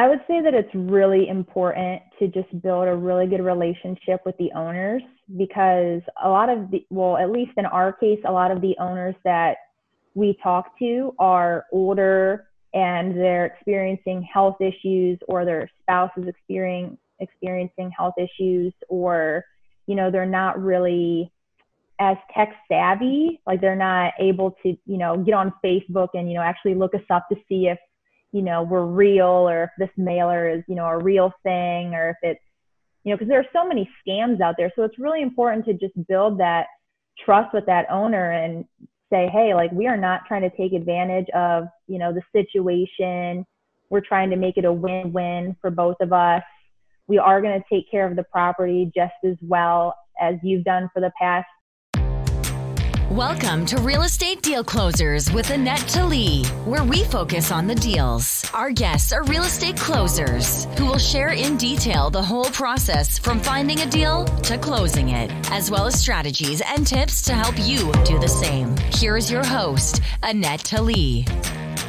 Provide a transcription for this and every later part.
I would say that it's really important to just build a really good relationship with the owners because a lot of the, well, at least in our case, a lot of the owners that we talk to are older and they're experiencing health issues or their spouse is experiencing experiencing health issues or you know they're not really as tech savvy. Like they're not able to you know get on facebook and you know actually look us up to see if you know we're real or if this mailer is you know a real thing or if it's you know because there are so many scams out there. So it's really important to just build that trust with that owner and say hey like we are not trying to take advantage of you know the situation. We're trying to make it a win-win for both of us. We are going to take care of the property just as well as you've done for the past Welcome to Real Estate Deal Closers with Annette Talley, where we focus on the deals. Our guests are real estate closers who will share in detail the whole process from finding a deal to closing it, as well as strategies and tips to help you do the same. Here's your host, Annette Talley.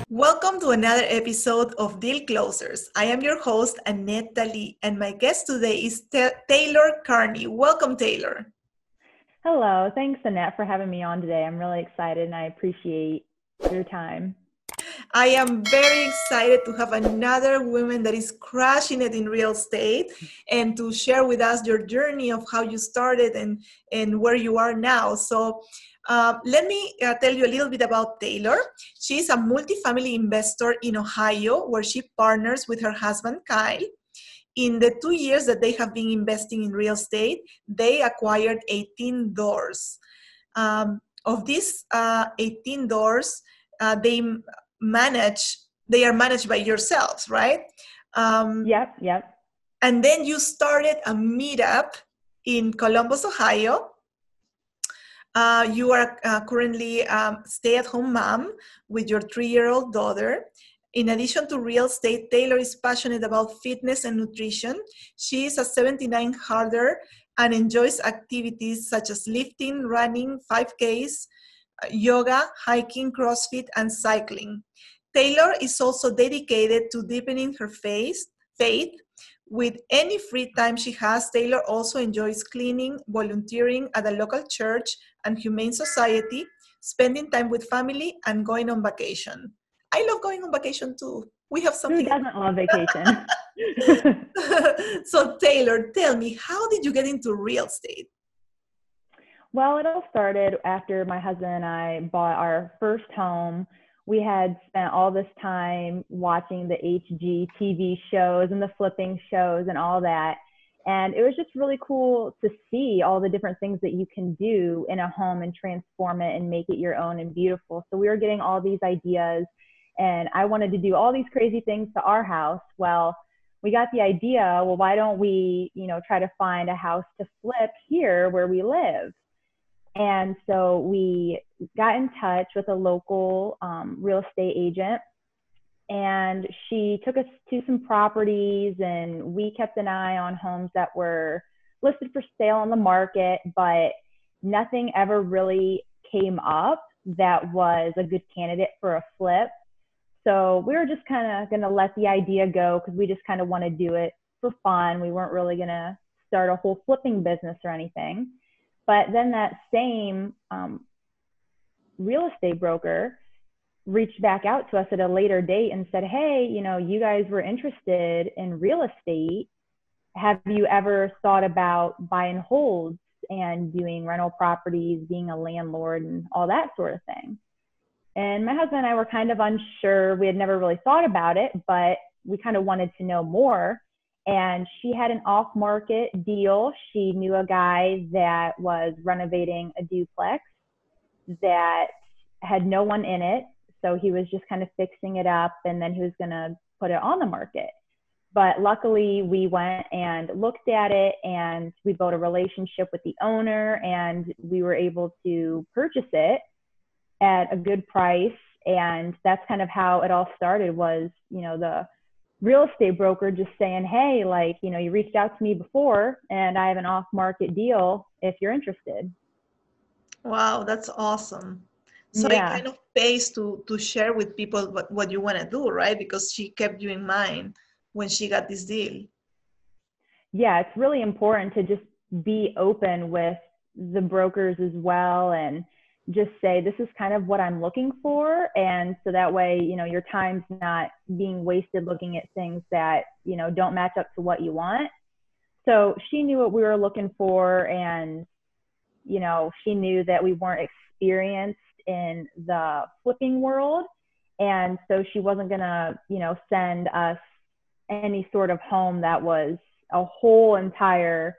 Welcome to another episode of Deal Closers. I am your host, Annette Talley, and my guest today is Taylor Carney. Welcome, Taylor. Hello. Thanks, Annette, for having me on today. I'm really excited and I appreciate your time. I am very excited to have another woman that is crushing it in real estate and to share with us your journey of how you started and, and where you are now. So, uh, let me uh, tell you a little bit about Taylor. She's a multifamily investor in Ohio where she partners with her husband, Kyle in the two years that they have been investing in real estate, they acquired 18 doors. Um, of these uh, 18 doors, uh, they manage, they are managed by yourselves, right? Um, yep, yep. And then you started a meetup in Columbus, Ohio. Uh, you are uh, currently um, stay-at-home mom with your three-year-old daughter, in addition to real estate, Taylor is passionate about fitness and nutrition. She is a 79 harder and enjoys activities such as lifting, running, 5Ks, uh, yoga, hiking, CrossFit, and cycling. Taylor is also dedicated to deepening her faith, faith. With any free time she has, Taylor also enjoys cleaning, volunteering at a local church and humane society, spending time with family, and going on vacation. I love going on vacation too. We have something. Who doesn't love vacation? so, Taylor, tell me, how did you get into real estate? Well, it all started after my husband and I bought our first home. We had spent all this time watching the HGTV shows and the flipping shows and all that. And it was just really cool to see all the different things that you can do in a home and transform it and make it your own and beautiful. So we were getting all these ideas and I wanted to do all these crazy things to our house. Well, we got the idea, well, why don't we, you know, try to find a house to flip here where we live? And so we got in touch with a local um, real estate agent, and she took us to some properties, and we kept an eye on homes that were listed for sale on the market, but nothing ever really came up that was a good candidate for a flip. So we were just kind of going to let the idea go because we just kind of want to do it for fun. We weren't really going to start a whole flipping business or anything. But then that same um, real estate broker reached back out to us at a later date and said, Hey, you know, you guys were interested in real estate. Have you ever thought about buying holds and doing rental properties, being a landlord, and all that sort of thing? And my husband and I were kind of unsure. We had never really thought about it, but we kind of wanted to know more. And she had an off market deal. She knew a guy that was renovating a duplex that had no one in it. So he was just kind of fixing it up and then he was going to put it on the market. But luckily, we went and looked at it and we built a relationship with the owner and we were able to purchase it at a good price and that's kind of how it all started was you know the real estate broker just saying hey like you know you reached out to me before and i have an off market deal if you're interested wow that's awesome so yeah. it kind of pays to to share with people what, what you want to do right because she kept you in mind when she got this deal? Yeah, it's really important to just be open with the brokers as well and just say this is kind of what i'm looking for and so that way you know your time's not being wasted looking at things that you know don't match up to what you want. So she knew what we were looking for and you know she knew that we weren't experienced in the flipping world and so she wasn't going to you know send us any sort of home that was a whole entire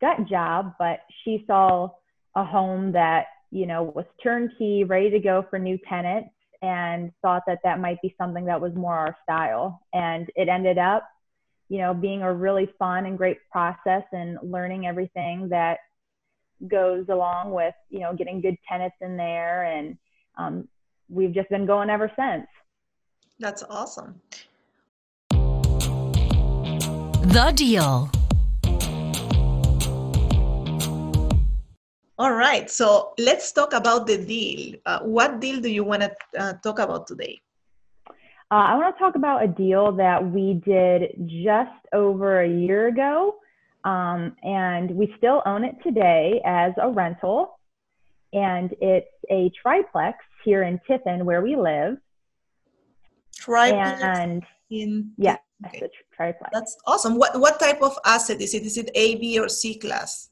gut job but she saw a home that you know, was turnkey, ready to go for new tenants, and thought that that might be something that was more our style. And it ended up, you know, being a really fun and great process and learning everything that goes along with, you know, getting good tenants in there. And um, we've just been going ever since. That's awesome. The deal. All right, so let's talk about the deal. Uh, what deal do you want to uh, talk about today? Uh, I want to talk about a deal that we did just over a year ago, um, and we still own it today as a rental. And it's a triplex here in Tiffin, where we live. Triplex and in yeah, okay. triplex. That's awesome. What what type of asset is it? Is it A, B, or C class?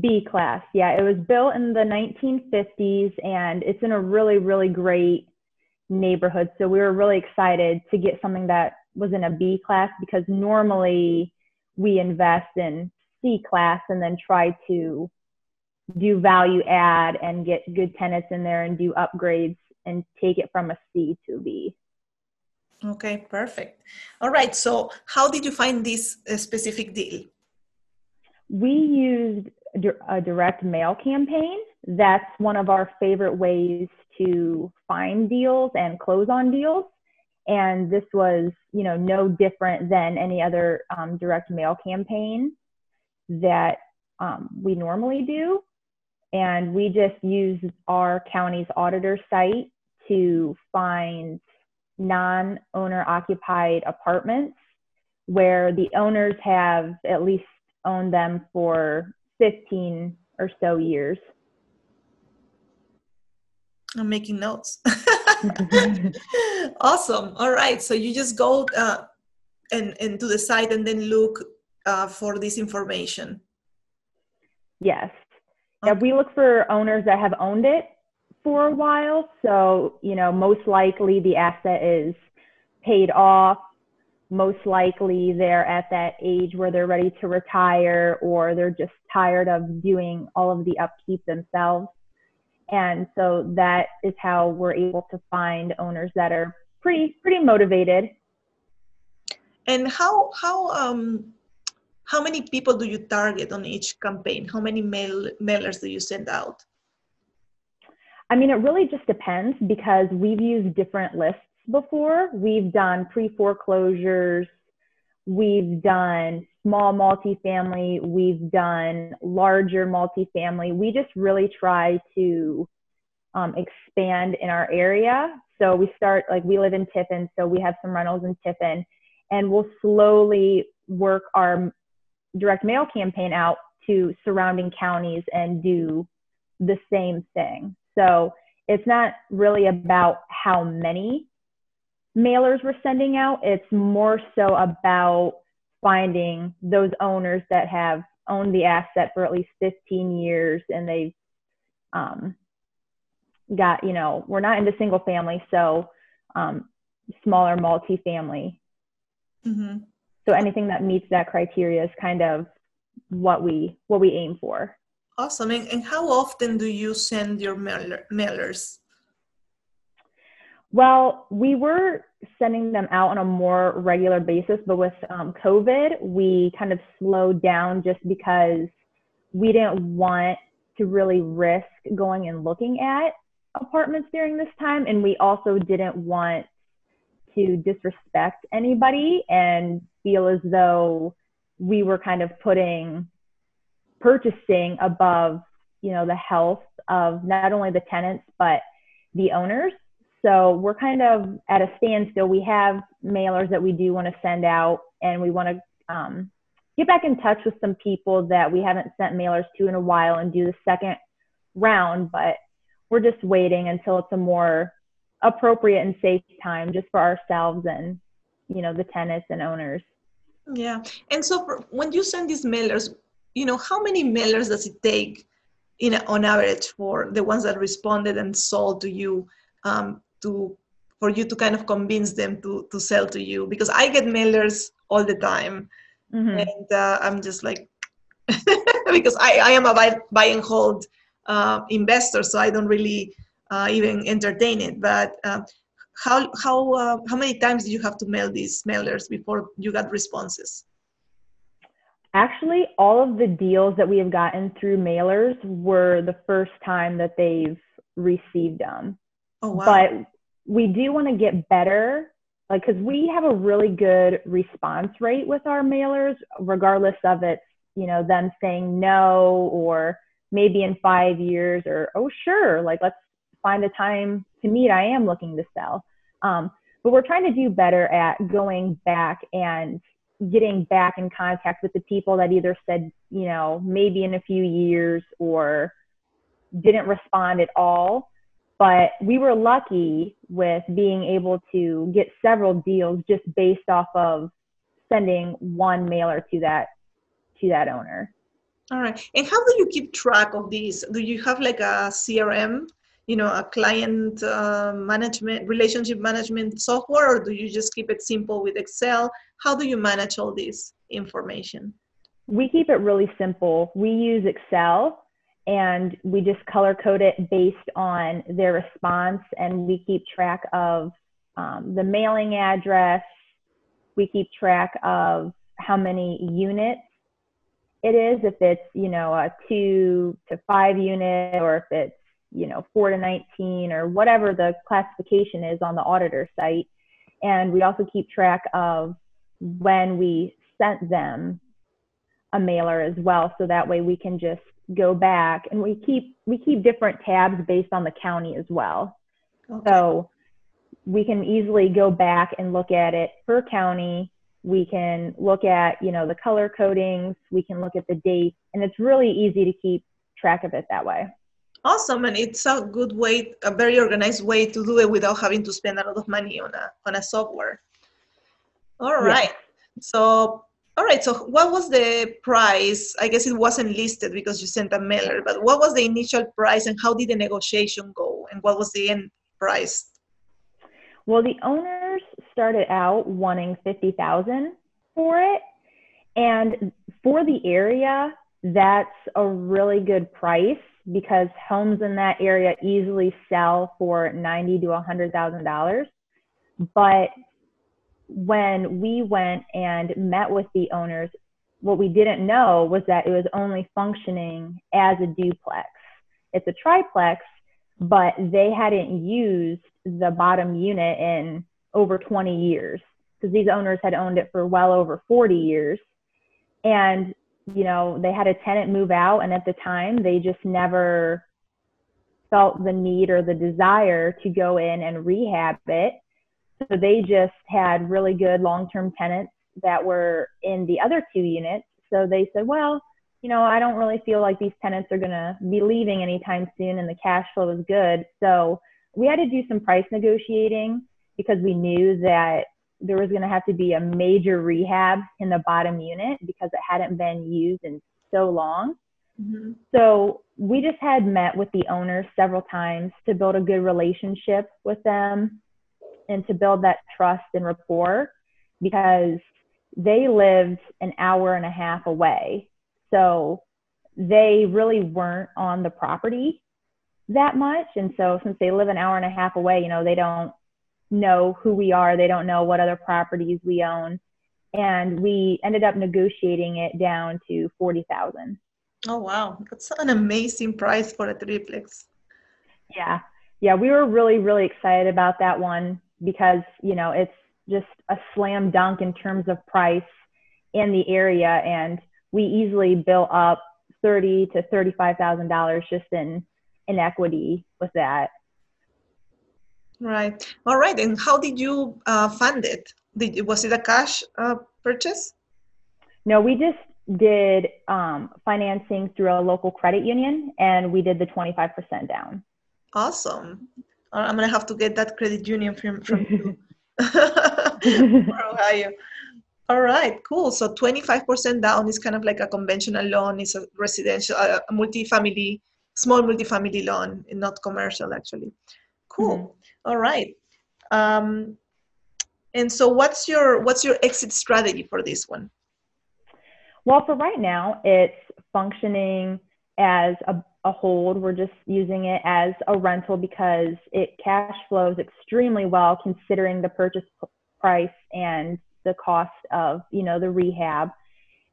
B class. Yeah, it was built in the 1950s and it's in a really, really great neighborhood. So we were really excited to get something that was in a B class because normally we invest in C class and then try to do value add and get good tenants in there and do upgrades and take it from a C to a B. Okay, perfect. All right. So, how did you find this uh, specific deal? We used a direct mail campaign. That's one of our favorite ways to find deals and close on deals. And this was, you know, no different than any other um, direct mail campaign that um, we normally do. And we just use our county's auditor site to find non owner occupied apartments where the owners have at least owned them for 15 or so years. I'm making notes. awesome. All right. So you just go uh, and, and to the site and then look uh, for this information. Yes. Okay. Yeah, we look for owners that have owned it for a while. So, you know, most likely the asset is paid off most likely they're at that age where they're ready to retire or they're just tired of doing all of the upkeep themselves. And so that is how we're able to find owners that are pretty pretty motivated. And how how um how many people do you target on each campaign? How many mail mailers do you send out? I mean, it really just depends because we've used different lists before. We've done pre foreclosures, we've done small multifamily, we've done larger multifamily. We just really try to um, expand in our area. So we start, like, we live in Tiffin, so we have some rentals in Tiffin, and we'll slowly work our direct mail campaign out to surrounding counties and do the same thing. So it's not really about how many mailers we're sending out. It's more so about finding those owners that have owned the asset for at least 15 years and they've um, got, you know, we're not into single family, so um, smaller multifamily. Mm-hmm. So anything that meets that criteria is kind of what we what we aim for. Awesome. And, and how often do you send your mailer, mailers? Well, we were sending them out on a more regular basis, but with um, COVID, we kind of slowed down just because we didn't want to really risk going and looking at apartments during this time. And we also didn't want to disrespect anybody and feel as though we were kind of putting purchasing above, you know, the health of not only the tenants, but the owners. So we're kind of at a standstill. We have mailers that we do want to send out, and we want to um, get back in touch with some people that we haven't sent mailers to in a while and do the second round. But we're just waiting until it's a more appropriate and safe time just for ourselves and you know the tenants and owners. Yeah, and so for, when you send these mailers, you know how many mailers does it take? In, on average for the ones that responded and sold to you um, to for you to kind of convince them to to sell to you because I get mailers all the time. Mm-hmm. and uh, I'm just like because I, I am a buy, buy and hold uh, investor so I don't really uh, even entertain it. But uh, how how uh, how many times do you have to mail these mailers before you got responses? Actually all of the deals that we have gotten through mailers were the first time that they've received them oh, wow. but we do want to get better like because we have a really good response rate with our mailers regardless of it you know them saying no or maybe in five years or oh sure like let's find a time to meet. I am looking to sell. Um, but we're trying to do better at going back and getting back in contact with the people that either said you know maybe in a few years or didn't respond at all but we were lucky with being able to get several deals just based off of sending one mailer to that to that owner. All right. And how do you keep track of these? Do you have like a CRM, you know, a client uh, management, relationship management software, or do you just keep it simple with Excel? How do you manage all this information? We keep it really simple. We use Excel and we just color code it based on their response. And we keep track of um, the mailing address. We keep track of how many units it is. If it's you know a two to five unit or if it's you know four to 19 or whatever the classification is on the auditor site. And we also keep track of when we sent them a mailer as well. So that way we can just go back and we keep we keep different tabs based on the county as well. Okay. so we can easily go back and look at it per county. We can look at you know the color codings. We can look at the dates and it's really easy to keep track of it that way. Awesome and it's a good way a very organized way to do it without having to spend a lot of money on a on a software. All right yeah. so all right, so what was the price? I guess it wasn't listed because you sent a mailer, but what was the initial price and how did the negotiation go and what was the end price? Well, the owners started out wanting 50,000 for it. And for the area, that's a really good price because homes in that area easily sell for 90 to $100,000. But when we went and met with the owners, what we didn't know was that it was only functioning as a duplex. It's a triplex, but they hadn't used the bottom unit in over 20 years because these owners had owned it for well over 40 years. And, you know, they had a tenant move out, and at the time, they just never felt the need or the desire to go in and rehab it so they just had really good long term tenants that were in the other two units. So they said, well, you know, I don't really feel like these tenants are going to be leaving anytime soon and the cash flow is good. So we had to do some price negotiating because we knew that there was going to have to be a major rehab in the bottom unit because it hadn't been used in so long. Mm-hmm. So we just had met with the owners several times to build a good relationship with them and to build that trust and rapport because they lived an hour and a half away. So they really weren't on the property that much. And so since they live an hour and a half away, you know, they don't know who we are, they don't know what other properties we own. And we ended up negotiating it down to 40,000. Oh wow, that's an amazing price for a triplex. Yeah. Yeah, we were really really excited about that one because you know it's just a slam dunk in terms of price in the area and we easily built up thirty to thirty five thousand dollars just in in equity with that Right. All right. And how did you uh, fund it? Did was it a cash uh, purchase? No, we just did um, financing through a local credit union, and we did the 25% down. Awesome. I'm gonna have to get that credit union from from you. Ohio. All right, cool. So 25% down is kind of like a conventional loan. It's a residential, a multi-family, small multi-family loan, not commercial actually. Cool. Mm-hmm. All right. Um, and so what's your what's your exit strategy for this one? Well, for right now, it's functioning as a, a hold. We're just using it as a rental because it cash flows extremely well considering the purchase price and the cost of you know the rehab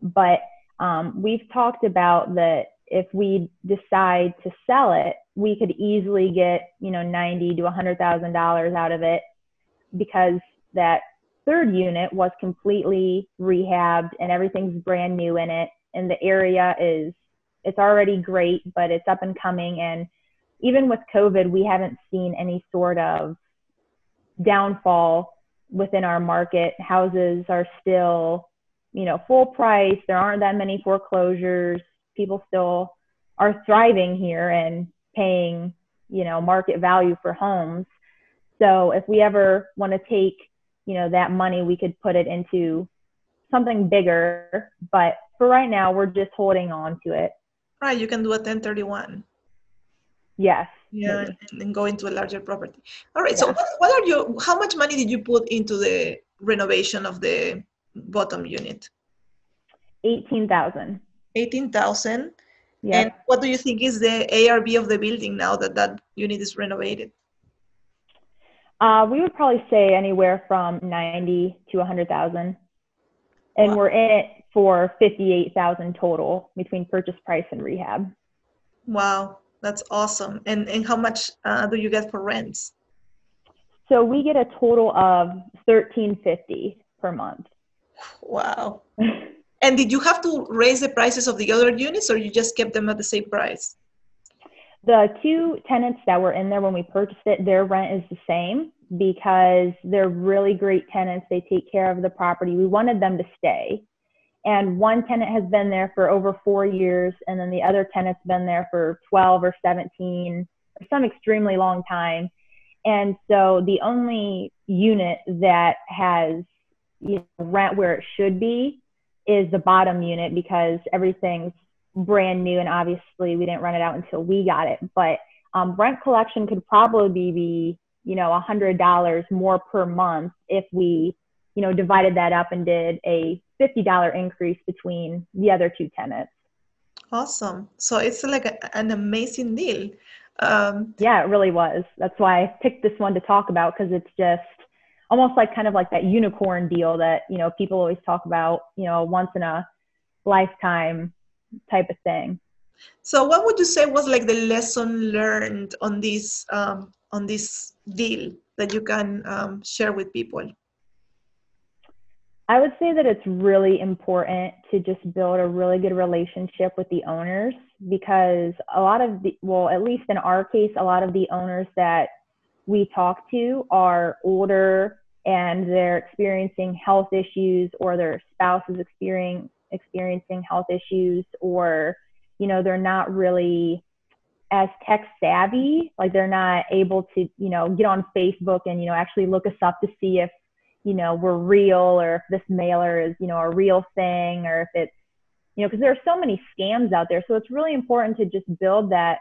but um, we've talked about that if we decide to sell it we could easily get you know 90 to a 100 thousand dollars out of it because that third unit was completely rehabbed and everything's brand new in it and the area is it's already great but it's up and coming and even with covid we haven't seen any sort of downfall within our market, houses are still, you know, full price. There aren't that many foreclosures. People still are thriving here and paying, you know, market value for homes. So if we ever want to take, you know, that money, we could put it into something bigger. But for right now, we're just holding on to it. Right. You can do a 1031. Yes yeah and, and go into a larger property all right yeah. so what, what are you how much money did you put into the renovation of the bottom unit 18000 18000 yeah. and what do you think is the arv of the building now that that unit is renovated uh, we would probably say anywhere from 90 to 100000 and wow. we're in it for 58000 total between purchase price and rehab wow that's awesome. And and how much uh, do you get for rents? So we get a total of thirteen fifty per month. Wow. and did you have to raise the prices of the other units, or you just kept them at the same price? The two tenants that were in there when we purchased it, their rent is the same because they're really great tenants. They take care of the property. We wanted them to stay and one tenant has been there for over four years and then the other tenant's been there for 12 or 17 or some extremely long time. And so the only unit that has you know, rent where it should be is the bottom unit because everything's brand new and obviously we didn't rent it out until we got it. But um, rent collection could probably be you know a hundred dollars more per month if we you know divided that up and did a $50 increase between the other two tenants. Awesome. So it's like a, an amazing deal. Um, yeah, it really was. That's why I picked this one to talk about because it's just almost like kind of like that unicorn deal that, you know, people always talk about, you know, once in a lifetime type of thing. So what would you say was like the lesson learned on this um, on this deal that you can um, share with people? I would say that it's really important to just build a really good relationship with the owners because a lot of the, well, at least in our case, a lot of the owners that we talk to are older and they're experiencing health issues or their spouse is experiencing experiencing health issues or you know they're not really as tech savvy. Like they're not able to you know get on facebook and you know actually look us up to see if you know, we're real or if this mailer is, you know, a real thing or if it's, you know, because there are so many scams out there. So it's really important to just build that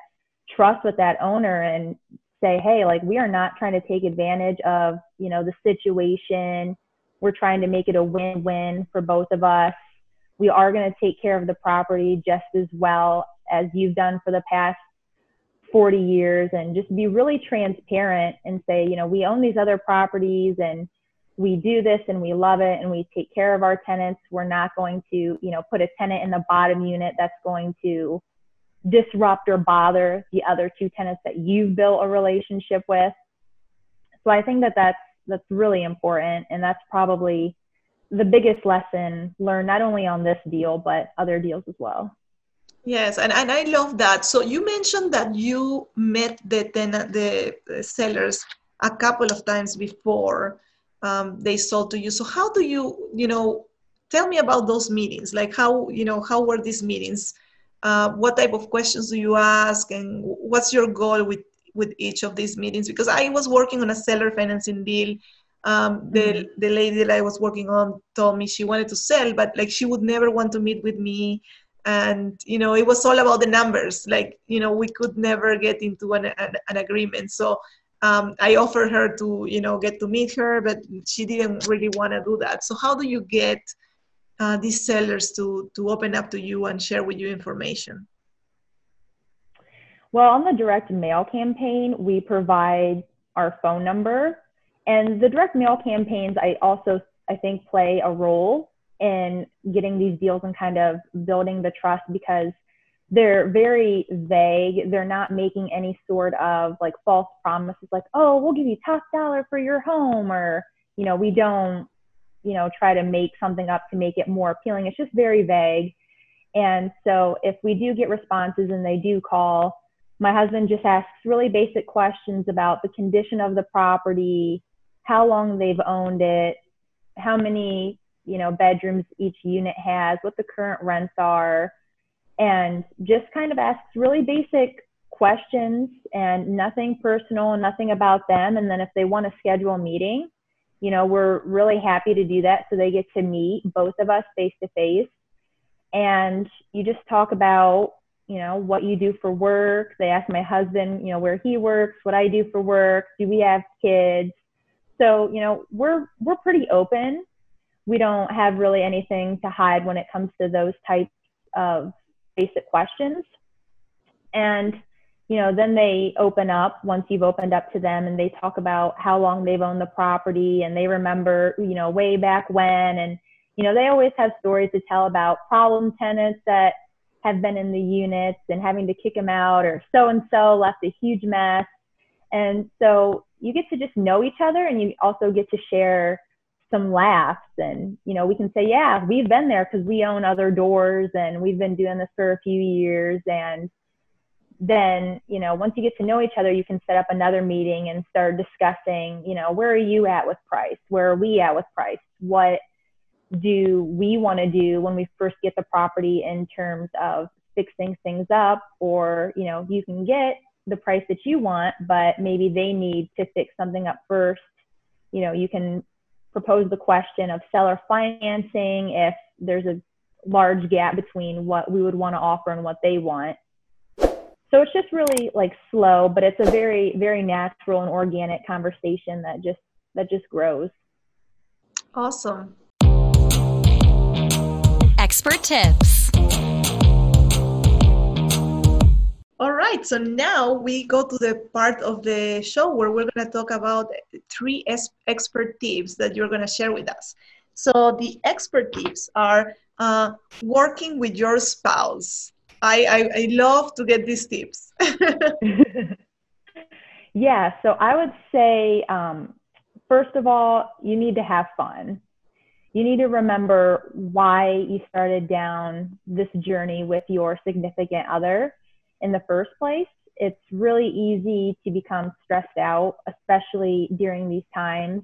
trust with that owner and say, hey, like we are not trying to take advantage of, you know, the situation. We're trying to make it a win win for both of us. We are going to take care of the property just as well as you've done for the past 40 years and just be really transparent and say, you know, we own these other properties and we do this and we love it and we take care of our tenants. We're not going to, you know, put a tenant in the bottom unit that's going to disrupt or bother the other two tenants that you've built a relationship with. So I think that that's that's really important and that's probably the biggest lesson learned not only on this deal but other deals as well. Yes, and, and I love that. So you mentioned that you met the tenant, the sellers a couple of times before um, they sold to you. So how do you, you know, tell me about those meetings? Like how, you know, how were these meetings? Uh, what type of questions do you ask, and what's your goal with with each of these meetings? Because I was working on a seller financing deal. Um, the mm-hmm. the lady that I was working on told me she wanted to sell, but like she would never want to meet with me and you know it was all about the numbers like you know we could never get into an, an, an agreement so um, I offered her to, you know, get to meet her, but she didn't really want to do that. So how do you get uh, these sellers to to open up to you and share with you information? Well, on the direct mail campaign, we provide our phone number, and the direct mail campaigns, I also I think play a role in getting these deals and kind of building the trust because they're very vague. They're not making any sort of like false promises like, oh, we'll give you top dollar for your home or, you know, we don't, you know, try to make something up to make it more appealing. It's just very vague. And so if we do get responses and they do call, my husband just asks really basic questions about the condition of the property, how long they've owned it, how many, you know, bedrooms each unit has, what the current rents are and just kind of asks really basic questions and nothing personal, and nothing about them. And then if they want to schedule a meeting, you know, we're really happy to do that so they get to meet both of us face to face. And you just talk about, you know, what you do for work. They ask my husband, you know, where he works, what I do for work, do we have kids? So, you know, we're we're pretty open. We don't have really anything to hide when it comes to those types of basic questions. And, you know, then they open up once you've opened up to them and they talk about how long they've owned the property and they remember, you know, way back when. And, you know, they always have stories to tell about problem tenants that have been in the units and having to kick them out or so and so left a huge mess. And so you get to just know each other and you also get to share some laughs and you know we can say yeah we've been there because we own other doors and we've been doing this for a few years. And then you know once you get to know each other you can set up another meeting and start discussing you know where are you at with price? Where are we at with price? What do we want to do when we first get the property in terms of fixing things up? Or you know you can get the price that you want but maybe they need to fix something up first. You know you can propose the question of seller financing if there's a large gap between what we would want to offer and what they want. So it's just really like slow, but it's a very, very natural and organic conversation that just that just grows. Awesome. Expert tips. All right, so now we go to the part of the show where we're going to talk about three expert tips that you're going to share with us. So the expert tips are uh, working with your spouse. I, I, I love to get these tips. yeah, so I would say, um, first of all, you need to have fun. You need to remember why you started down this journey with your significant other in the first place. It's really easy to become stressed out, especially during these times.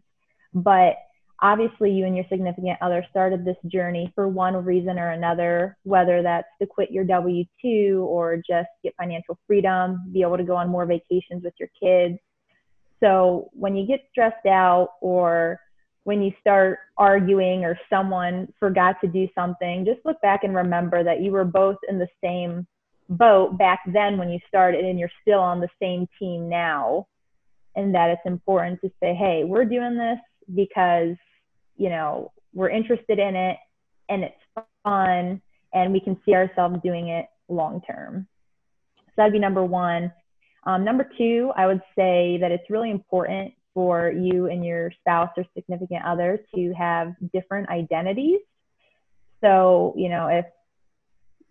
But obviously, you and your significant other started this journey for one reason or another, whether that's to quit your W 2 or just get financial freedom, be able to go on more vacations with your kids. So when you get stressed out or when you start arguing or someone forgot to do something, just look back and remember that you were both in the same boat back then when you started and you're still on the same team now. And that it's important to say hey we're doing this because you know we're interested in it and it's fun and we can see ourselves doing it long term. So that'd be number one. Um, number two i would say that it's really important for you and your spouse or significant other to have different identities. So you know if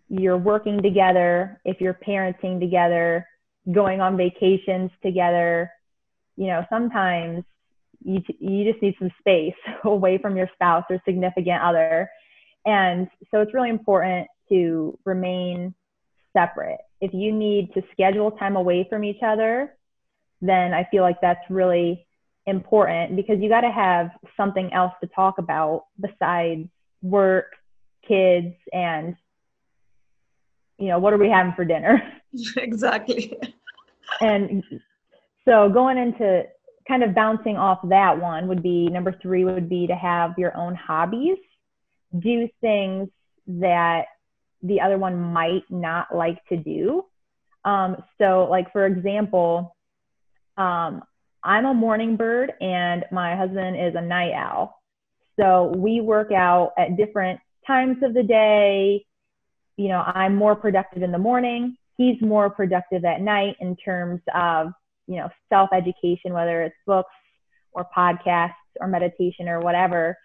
you're working together, if you're parenting together, going on vacations together, you know, sometimes you, you just need some space away from your spouse or significant other. And so it's really important to remain separate. If you need to schedule time away from each other, then I feel like that's really important because you got to have something else to talk about besides work, kids, and you know, what are we having for dinner? Exactly. and so going into kind of bouncing off that one would be number three would be to have your own hobbies, do things that the other one might not like to do. Um, so, like for example, um, I'm a morning bird and my husband is a night owl. So we work out at different times of the day. You know, I'm more productive in the morning. He's more productive at night in terms of, you know, self education, whether it's books or podcasts or meditation or whatever.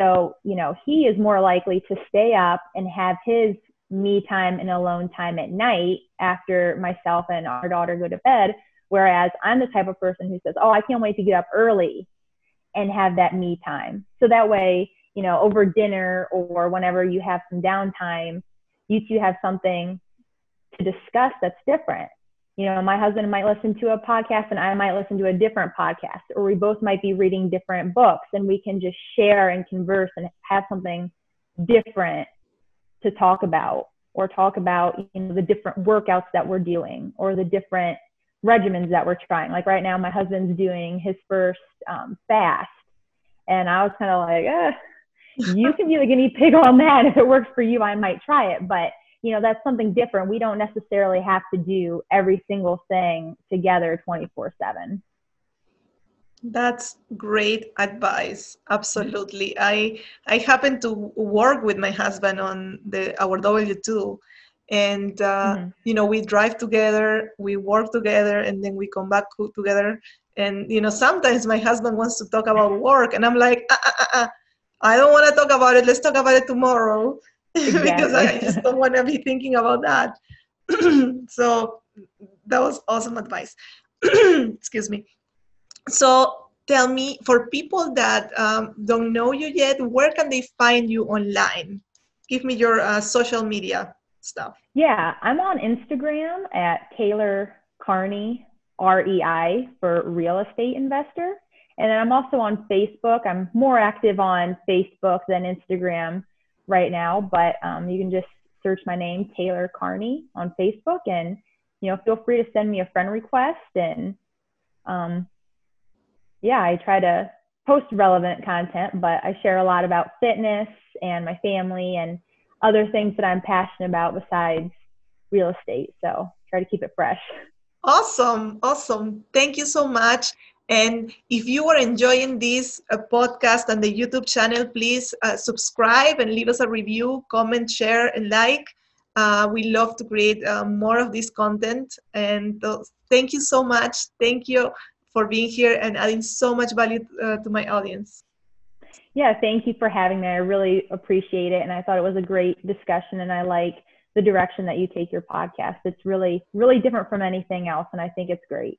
So, you know, he is more likely to stay up and have his me time and alone time at night after myself and our daughter go to bed. Whereas I'm the type of person who says, Oh, I can't wait to get up early and have that me time. So that way, you know, over dinner or whenever you have some downtime, you two have something to discuss that's different. You know, my husband might listen to a podcast and I might listen to a different podcast, or we both might be reading different books and we can just share and converse and have something different to talk about or talk about you know the different workouts that we're doing or the different regimens that we're trying. Like right now, my husband's doing his first um, fast, and I was kind of like, eh, you can be the guinea pig on that. If it works for you, I might try it. But you know, that's something different. We don't necessarily have to do every single thing together 24 7. That's great advice. Absolutely. I I happen to work with my husband on the our W two, and uh, mm-hmm. you know we drive together, we work together, and then we come back together. And you know sometimes my husband wants to talk about work, and I'm like, uh, uh, uh, I don't want to talk about it. Let's talk about it tomorrow exactly. because I just don't want to be thinking about that. so that was awesome advice. Excuse me. So tell me, for people that um, don't know you yet, where can they find you online? Give me your uh, social media stuff. Yeah, I'm on Instagram at Taylor Carney, R E I, for real estate investor. And then I'm also on Facebook. I'm more active on Facebook than Instagram right now, but um, you can just search my name, Taylor Carney, on Facebook, and you know, feel free to send me a friend request and um, yeah, I try to post relevant content, but I share a lot about fitness and my family and other things that I'm passionate about besides real estate. So try to keep it fresh. Awesome. Awesome. Thank you so much. And if you are enjoying this uh, podcast and the YouTube channel, please uh, subscribe and leave us a review, comment, share, and like. Uh, we love to create uh, more of this content. And thank you so much. Thank you for being here and adding so much value uh, to my audience. Yeah, thank you for having me. I really appreciate it. And I thought it was a great discussion. And I like the direction that you take your podcast. It's really, really different from anything else. And I think it's great.